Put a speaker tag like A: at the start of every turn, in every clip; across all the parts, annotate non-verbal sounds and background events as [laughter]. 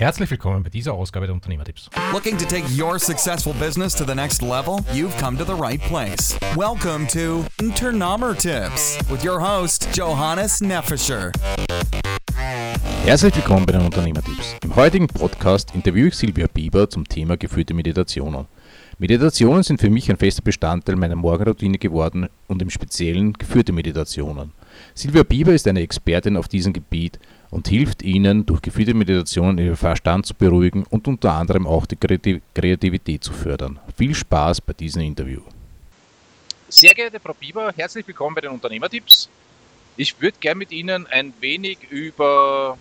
A: Herzlich willkommen bei dieser Ausgabe der Unternehmertipps.
B: Looking to take your successful business to the next level? You've come to the right place. Welcome to Unternehmertipps with your host Johannes Neffischer.
A: Herzlich willkommen bei den Unternehmertipps. Im heutigen Podcast interviewe ich Silvia Bieber zum Thema geführte Meditationen. Meditationen sind für mich ein fester Bestandteil meiner Morgenroutine geworden und im Speziellen geführte Meditationen. Silvia Bieber ist eine Expertin auf diesem Gebiet und hilft Ihnen, durch geführte Meditationen Ihren Verstand zu beruhigen und unter anderem auch die Kreativität zu fördern. Viel Spaß bei diesem Interview.
C: Sehr geehrte Frau Bieber, herzlich willkommen bei den Unternehmertipps. Ich würde gerne mit Ihnen ein wenig über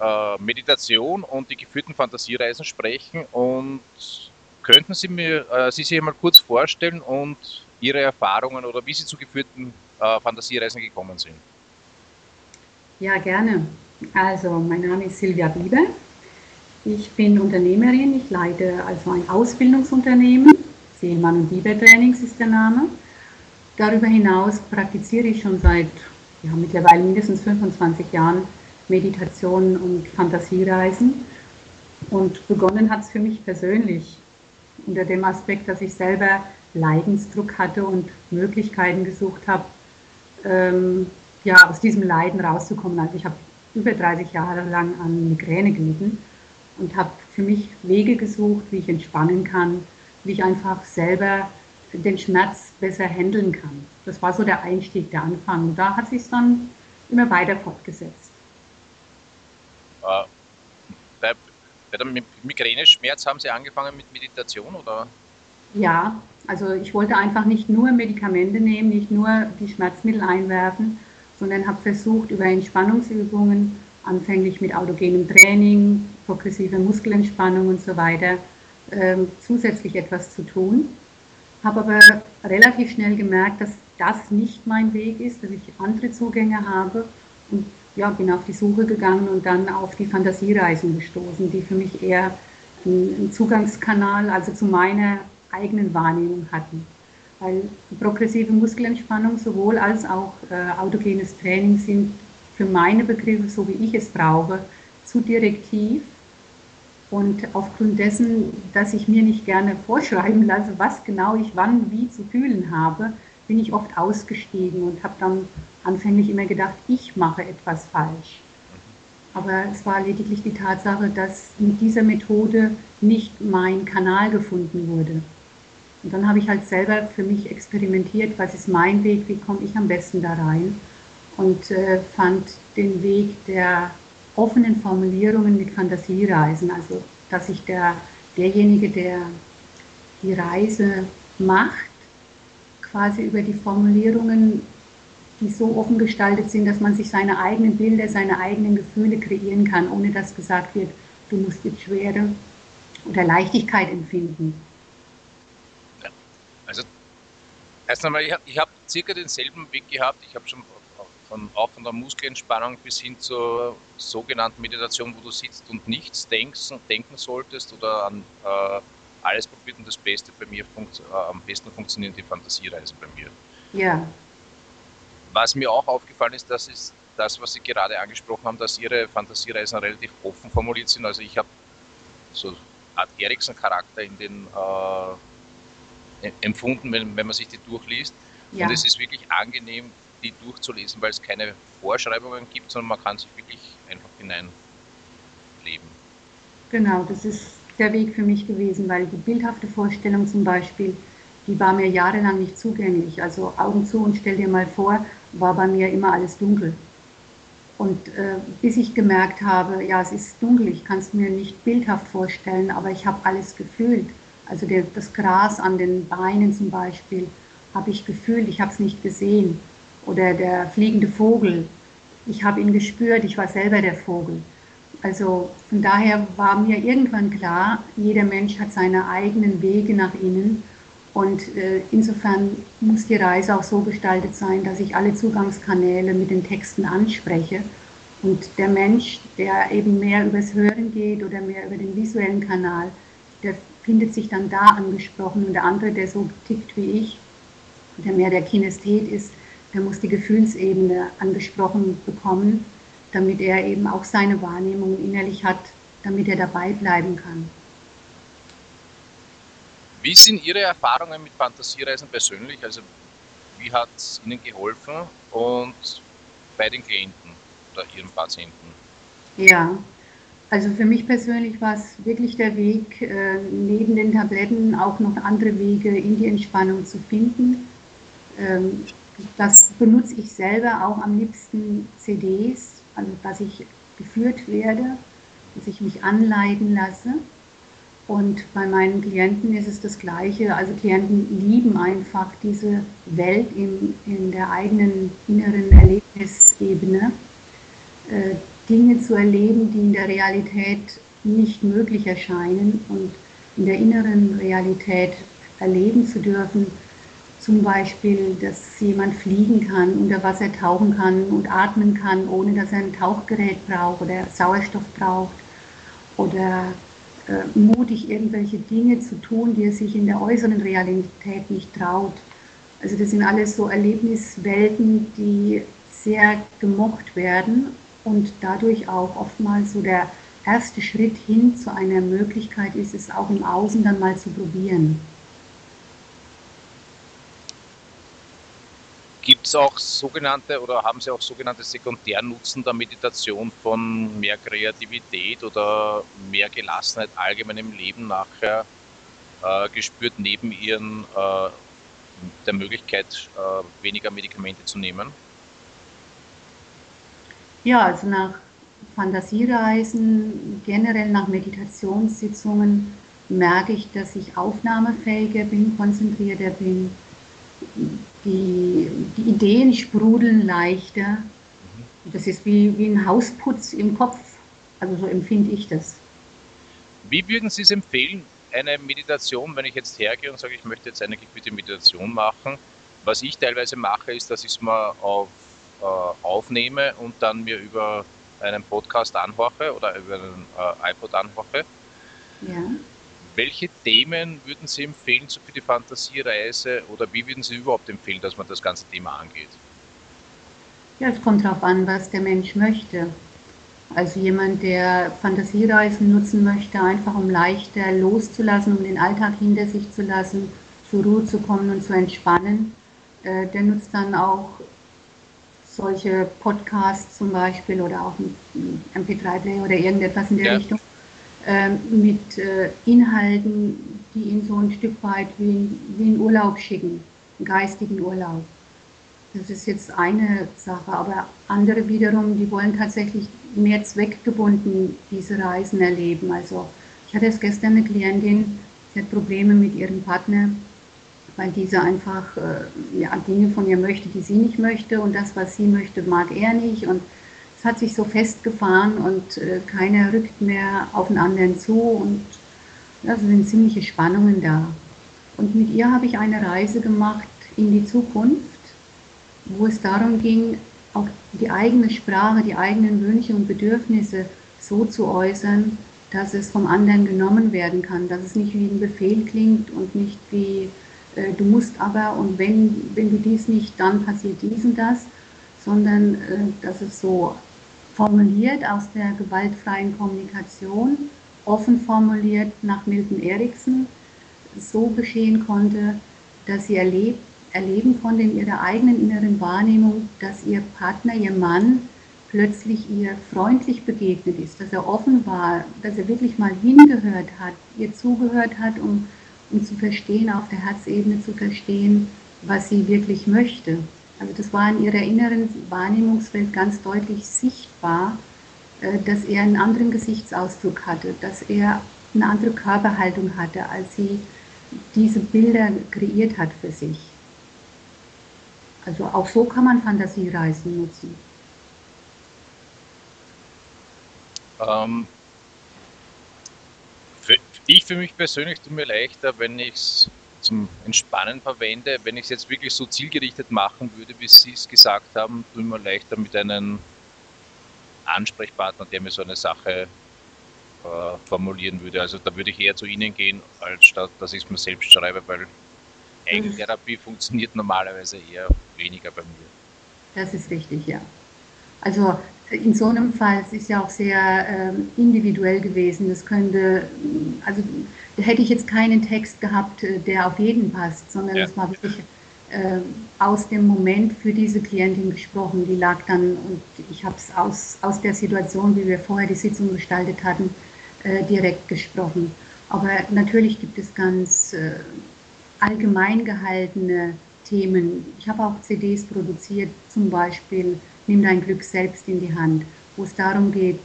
C: äh, Meditation und die geführten Fantasiereisen sprechen und könnten Sie mir äh, Sie sich mal kurz vorstellen und Ihre Erfahrungen oder wie Sie zu geführten äh, Fantasiereisen gekommen sind?
D: Ja, gerne. Also, mein Name ist Silvia Bieber. Ich bin Unternehmerin. Ich leite also ein Ausbildungsunternehmen. Seelmann und Bieber Trainings ist der Name. Darüber hinaus praktiziere ich schon seit ja, mittlerweile mindestens 25 Jahren Meditationen und Fantasiereisen. Und begonnen hat es für mich persönlich unter dem Aspekt, dass ich selber Leidensdruck hatte und Möglichkeiten gesucht habe, ähm, ja, aus diesem Leiden rauszukommen. Also ich habe über 30 Jahre lang an Migräne gelitten und habe für mich Wege gesucht, wie ich entspannen kann, wie ich einfach selber den Schmerz besser handeln kann. Das war so der Einstieg, der Anfang. Und da hat sich dann immer weiter fortgesetzt.
C: Äh, bei, bei der Migräneschmerz haben Sie angefangen mit Meditation oder?
D: Ja, also ich wollte einfach nicht nur Medikamente nehmen, nicht nur die Schmerzmittel einwerfen, sondern habe versucht, über Entspannungsübungen, anfänglich mit autogenem Training, progressive Muskelentspannung und so weiter, ähm, zusätzlich etwas zu tun. Habe aber relativ schnell gemerkt, dass das nicht mein Weg ist, dass ich andere Zugänge habe und ja, bin auf die Suche gegangen und dann auf die Fantasiereisen gestoßen, die für mich eher einen Zugangskanal, also zu meiner eigenen Wahrnehmung hatten weil progressive Muskelentspannung sowohl als auch äh, autogenes Training sind für meine Begriffe, so wie ich es brauche, zu direktiv. Und aufgrund dessen, dass ich mir nicht gerne [laughs] vorschreiben lasse, was genau ich wann wie zu fühlen habe, bin ich oft ausgestiegen und habe dann anfänglich immer gedacht, ich mache etwas falsch. Aber es war lediglich die Tatsache, dass mit dieser Methode nicht mein Kanal gefunden wurde. Und dann habe ich halt selber für mich experimentiert, was ist mein Weg, wie komme ich am besten da rein und äh, fand den Weg der offenen Formulierungen mit Fantasiereisen, also dass sich der, derjenige, der die Reise macht, quasi über die Formulierungen, die so offen gestaltet sind, dass man sich seine eigenen Bilder, seine eigenen Gefühle kreieren kann, ohne dass gesagt wird, du musst jetzt Schwere oder Leichtigkeit empfinden.
C: Erst einmal, ich habe hab circa denselben Weg gehabt. Ich habe schon von, auch von der Muskelentspannung bis hin zur sogenannten Meditation, wo du sitzt und nichts denkst, denken solltest oder an äh, alles probiert und das Beste bei mir funkt, äh, am besten funktionieren die Fantasiereisen bei mir.
D: Ja.
C: Was mir auch aufgefallen ist, das ist das, was Sie gerade angesprochen haben, dass Ihre Fantasiereisen relativ offen formuliert sind. Also ich habe so Art Erikson-Charakter in den äh, empfunden, wenn, wenn man sich die durchliest. Ja. Und es ist wirklich angenehm, die durchzulesen, weil es keine Vorschreibungen gibt, sondern man kann sich wirklich einfach hineinleben.
D: Genau, das ist der Weg für mich gewesen, weil die bildhafte Vorstellung zum Beispiel, die war mir jahrelang nicht zugänglich. Also Augen zu und stell dir mal vor, war bei mir immer alles dunkel. Und äh, bis ich gemerkt habe, ja, es ist dunkel, ich kann es mir nicht bildhaft vorstellen, aber ich habe alles gefühlt. Also der, das Gras an den Beinen zum Beispiel habe ich gefühlt, ich habe es nicht gesehen. Oder der fliegende Vogel, ich habe ihn gespürt, ich war selber der Vogel. Also von daher war mir irgendwann klar, jeder Mensch hat seine eigenen Wege nach innen. Und äh, insofern muss die Reise auch so gestaltet sein, dass ich alle Zugangskanäle mit den Texten anspreche. Und der Mensch, der eben mehr übers Hören geht oder mehr über den visuellen Kanal, der findet sich dann da angesprochen und der andere, der so tickt wie ich, der mehr der Kinesthet ist, der muss die Gefühlsebene angesprochen bekommen, damit er eben auch seine Wahrnehmung innerlich hat, damit er dabei bleiben kann.
C: Wie sind Ihre Erfahrungen mit Fantasiereisen persönlich? Also wie hat es Ihnen geholfen und bei den Klienten oder Ihren Patienten?
D: Ja, also für mich persönlich war es wirklich der Weg, äh, neben den Tabletten auch noch andere Wege in die Entspannung zu finden. Ähm, das benutze ich selber auch am liebsten CDs, also dass ich geführt werde, dass ich mich anleiten lasse. Und bei meinen Klienten ist es das Gleiche. Also Klienten lieben einfach diese Welt in, in der eigenen inneren Erlebnisebene, äh, Dinge zu erleben, die in der Realität nicht möglich erscheinen und in der inneren Realität erleben zu dürfen. Zum Beispiel, dass jemand fliegen kann, unter Wasser tauchen kann und atmen kann, ohne dass er ein Tauchgerät braucht oder Sauerstoff braucht. Oder äh, mutig, irgendwelche Dinge zu tun, die er sich in der äußeren Realität nicht traut. Also das sind alles so Erlebniswelten, die sehr gemocht werden und dadurch auch oftmals so der erste Schritt hin zu einer Möglichkeit ist, es auch im Außen dann mal zu probieren.
C: Gibt es auch sogenannte oder haben Sie auch sogenannte Sekundärnutzen der Meditation von mehr Kreativität oder mehr Gelassenheit allgemein im Leben nachher äh, gespürt, neben Ihren äh, der Möglichkeit, äh, weniger Medikamente zu nehmen?
D: Ja, also nach Fantasiereisen, generell nach Meditationssitzungen merke ich, dass ich aufnahmefähiger bin, konzentrierter bin die, die Ideen sprudeln leichter. Das ist wie, wie ein Hausputz im Kopf. Also so empfinde ich das.
C: Wie würden Sie es empfehlen, eine Meditation, wenn ich jetzt hergehe und sage, ich möchte jetzt eine geführte Meditation machen? Was ich teilweise mache, ist, dass ich es mal auf, äh, aufnehme und dann mir über einen Podcast anhorche oder über einen äh, iPod anhorche. Ja. Welche Themen würden Sie empfehlen so für die Fantasiereise oder wie würden Sie überhaupt empfehlen, dass man das ganze Thema angeht?
D: Ja, es kommt darauf an, was der Mensch möchte. Also jemand, der Fantasiereisen nutzen möchte, einfach um leichter loszulassen, um den Alltag hinter sich zu lassen, zur Ruhe zu kommen und zu entspannen, äh, der nutzt dann auch solche Podcasts zum Beispiel oder auch ein MP3-Player oder irgendetwas in der ja. Richtung. Ähm, mit äh, Inhalten, die ihn so ein Stück weit wie, wie in Urlaub schicken, einen geistigen Urlaub. Das ist jetzt eine Sache, aber andere wiederum, die wollen tatsächlich mehr zweckgebunden diese Reisen erleben. Also ich hatte jetzt gestern eine Klientin, die hat Probleme mit ihrem Partner, weil dieser einfach äh, ja, Dinge von ihr möchte, die sie nicht möchte und das, was sie möchte, mag er nicht und es hat sich so festgefahren und äh, keiner rückt mehr auf den anderen zu und ja, es sind ziemliche Spannungen da. Und mit ihr habe ich eine Reise gemacht in die Zukunft, wo es darum ging, auch die eigene Sprache, die eigenen Wünsche und Bedürfnisse so zu äußern, dass es vom anderen genommen werden kann, dass es nicht wie ein Befehl klingt und nicht wie äh, du musst aber und wenn, wenn du dies nicht, dann passiert dies und das, sondern äh, dass es so formuliert aus der gewaltfreien Kommunikation, offen formuliert nach Milton Erickson, so geschehen konnte, dass sie erlebt, erleben konnte in ihrer eigenen inneren Wahrnehmung, dass ihr Partner, ihr Mann, plötzlich ihr freundlich begegnet ist, dass er offen war, dass er wirklich mal hingehört hat, ihr zugehört hat, um, um zu verstehen, auf der Herzebene zu verstehen, was sie wirklich möchte. Also das war in ihrer inneren Wahrnehmungswelt ganz deutlich sichtbar, äh, dass er einen anderen Gesichtsausdruck hatte, dass er eine andere Körperhaltung hatte, als sie diese Bilder kreiert hat für sich. Also auch so kann man Fantasiereisen nutzen.
C: Ähm, für, ich für mich persönlich tue mir leichter, wenn ich es zum Entspannen verwende. Wenn ich es jetzt wirklich so zielgerichtet machen würde, wie Sie es gesagt haben, tue ich mir leichter mit einem Ansprechpartner, der mir so eine Sache äh, formulieren würde. Also da würde ich eher zu Ihnen gehen, als statt dass ich es mir selbst schreibe, weil Eigentherapie mhm. funktioniert normalerweise eher weniger bei mir.
D: Das ist richtig, ja. Also in so einem Fall es ist ja auch sehr äh, individuell gewesen. Das könnte, also da hätte ich jetzt keinen Text gehabt, äh, der auf jeden passt, sondern es ja. war wirklich äh, aus dem Moment für diese Klientin gesprochen. Die lag dann, und ich habe es aus, aus der Situation, wie wir vorher die Sitzung gestaltet hatten, äh, direkt gesprochen. Aber natürlich gibt es ganz äh, allgemein gehaltene Themen. Ich habe auch CDs produziert, zum Beispiel Nimm dein Glück selbst in die Hand, wo es darum geht,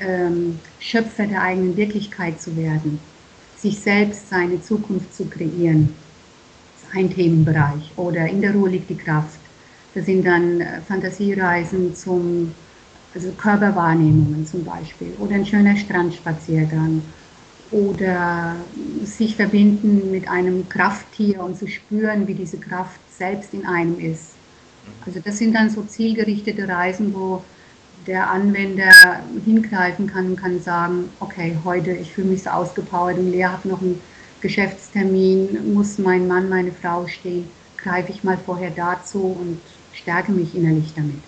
D: ähm, Schöpfer der eigenen Wirklichkeit zu werden, sich selbst seine Zukunft zu kreieren. Das ist ein Themenbereich. Oder in der Ruhe liegt die Kraft. Das sind dann äh, Fantasiereisen zum, also Körperwahrnehmungen zum Beispiel. Oder ein schöner Strandspaziergang oder sich verbinden mit einem Krafttier und zu spüren, wie diese Kraft selbst in einem ist. Also das sind dann so zielgerichtete Reisen, wo der Anwender hingreifen kann und kann sagen, okay, heute, ich fühle mich so ausgepowert und Lea hat noch einen Geschäftstermin, muss mein Mann, meine Frau stehen, greife ich mal vorher dazu und stärke mich innerlich damit.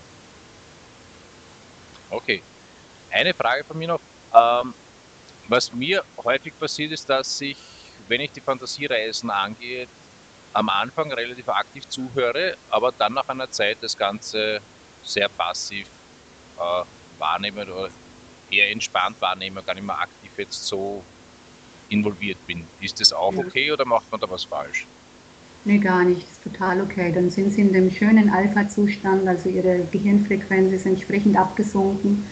C: Okay. Eine Frage von mir noch. Ähm, was mir häufig passiert ist, dass ich, wenn ich die Fantasiereisen angehe, am Anfang relativ aktiv zuhöre, aber dann nach einer Zeit das Ganze sehr passiv äh, wahrnehme oder eher entspannt wahrnehme, gar nicht mehr aktiv jetzt so involviert bin. Ist das auch okay oder macht man da was falsch?
D: Nee, gar nicht. Das ist total okay. Dann sind sie in dem schönen Alpha-Zustand, also ihre Gehirnfrequenz ist entsprechend abgesunken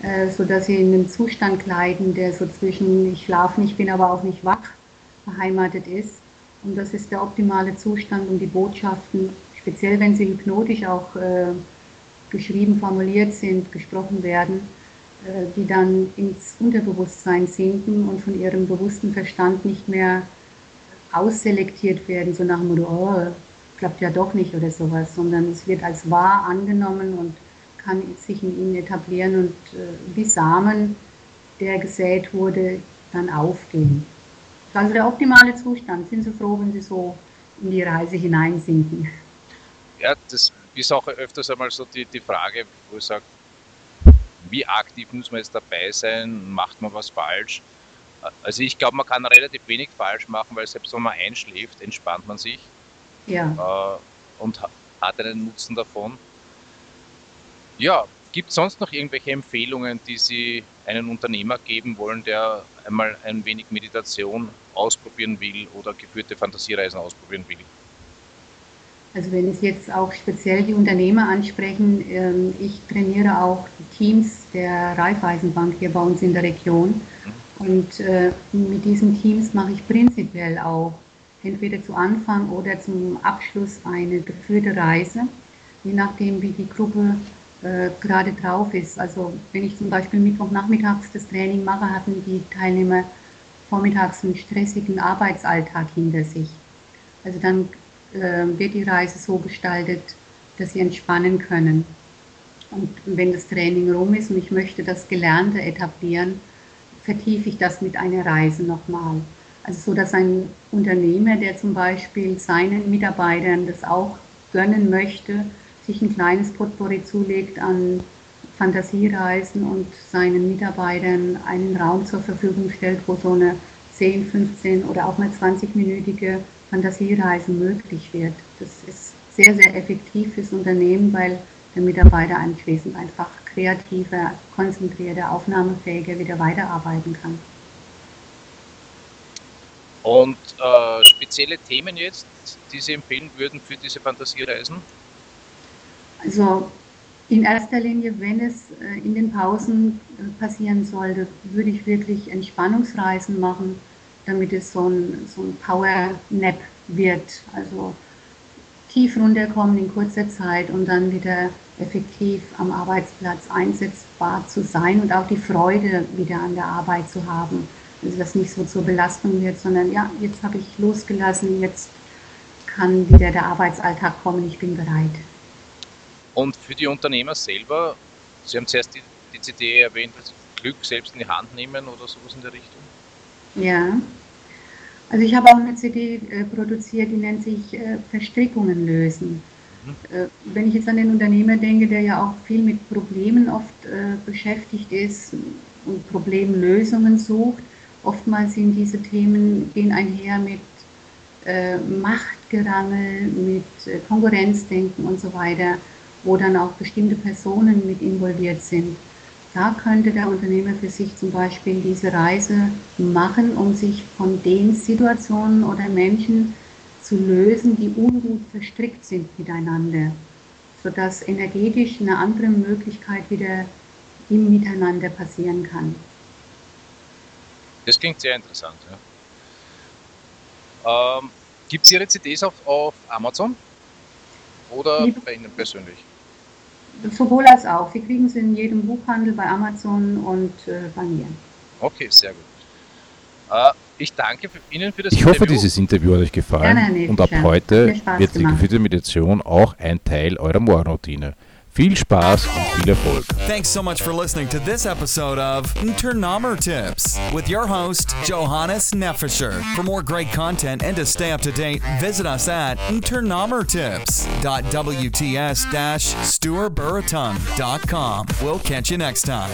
D: äh, sodass sie in einen Zustand gleiten, der so zwischen ich schlafe nicht, bin aber auch nicht wach beheimatet ist. Und das ist der optimale Zustand, um die Botschaften, speziell wenn sie hypnotisch auch äh, geschrieben, formuliert sind, gesprochen werden, äh, die dann ins Unterbewusstsein sinken und von ihrem bewussten Verstand nicht mehr ausselektiert werden, so nach dem Motto, oh, klappt ja doch nicht oder sowas, sondern es wird als wahr angenommen und kann sich in ihnen etablieren und äh, wie Samen, der gesät wurde, dann aufgehen. Das ist also der optimale Zustand. Sind Sie froh, wenn Sie so in die Reise hineinsinken?
C: Ja, das ist auch öfters einmal so die, die Frage, wo ich sage, wie aktiv muss man jetzt dabei sein? Macht man was falsch? Also ich glaube, man kann relativ wenig falsch machen, weil selbst wenn man einschläft, entspannt man sich
D: ja.
C: äh, und hat einen Nutzen davon. Ja, gibt es sonst noch irgendwelche Empfehlungen, die Sie einem Unternehmer geben wollen, der einmal ein wenig Meditation ausprobieren will oder geführte Fantasiereisen ausprobieren will?
D: Also wenn es jetzt auch speziell die Unternehmer ansprechen, ähm, ich trainiere auch die Teams der Raiffeisenbank hier bei uns in der Region. Mhm. Und äh, mit diesen Teams mache ich prinzipiell auch entweder zu Anfang oder zum Abschluss eine geführte Reise, je nachdem wie die Gruppe äh, gerade drauf ist. Also wenn ich zum Beispiel Mittwochnachmittags das Training mache, hatten die Teilnehmer vormittags einen stressigen Arbeitsalltag hinter sich. Also dann äh, wird die Reise so gestaltet, dass sie entspannen können. Und wenn das Training rum ist und ich möchte das Gelernte etablieren, vertiefe ich das mit einer Reise nochmal. Also so, dass ein Unternehmer, der zum Beispiel seinen Mitarbeitern das auch gönnen möchte, sich ein kleines Potpourri zulegt an Fantasiereisen und seinen Mitarbeitern einen Raum zur Verfügung stellt, wo so eine 10, 15 oder auch mal 20-minütige Fantasiereise möglich wird. Das ist sehr, sehr effektiv fürs Unternehmen, weil der Mitarbeiter anschließend einfach kreativer, konzentrierter, aufnahmefähiger wieder weiterarbeiten kann.
C: Und äh, spezielle Themen jetzt, die Sie empfehlen würden für diese Fantasiereisen?
D: Also in erster Linie, wenn es äh, in den Pausen äh, passieren sollte, würde ich wirklich Entspannungsreisen machen, damit es so ein, so ein Power-Nap wird. Also tief runterkommen in kurzer Zeit und dann wieder effektiv am Arbeitsplatz einsetzbar zu sein und auch die Freude wieder an der Arbeit zu haben. Also dass nicht so zur Belastung wird, sondern ja, jetzt habe ich losgelassen, jetzt kann wieder der Arbeitsalltag kommen, ich bin bereit.
C: Und für die Unternehmer selber, Sie haben zuerst die, die CD erwähnt, das Glück selbst in die Hand nehmen oder sowas in der Richtung?
D: Ja, also ich habe auch eine CD äh, produziert, die nennt sich äh, Verstrickungen lösen. Äh, wenn ich jetzt an den Unternehmer denke, der ja auch viel mit Problemen oft beschäftigt ist und Problemlösungen sucht, oftmals sind diese Themen, gehen einher mit Machtgerangel, mit Konkurrenzdenken und so weiter, wo dann auch bestimmte Personen mit involviert sind. Da könnte der Unternehmer für sich zum Beispiel diese Reise machen, um sich von den Situationen oder Menschen zu lösen, die ungut verstrickt sind miteinander, sodass energetisch eine andere Möglichkeit wieder im Miteinander passieren kann.
C: Das klingt sehr interessant. Ja. Ähm, Gibt es Ihre CDs auf, auf Amazon oder bei Ihnen persönlich?
D: Sowohl als auch. Sie kriegen sie in jedem Buchhandel bei Amazon und äh, bei mir.
C: Okay, sehr gut. Äh, ich danke Ihnen für das
A: ich Interview. Ich hoffe, dieses Interview hat euch gefallen Gerne, und ab heute wird die geführte Meditation auch ein Teil eurer Morgenroutine. Viel Spaß und viel Erfolg.
B: Thanks so much for listening to this episode of Internomer Tips with your host, Johannes Neffischer. For more great content and to stay up to date, visit us at internomertips.wts-stuarburriton.com. We'll catch you next time.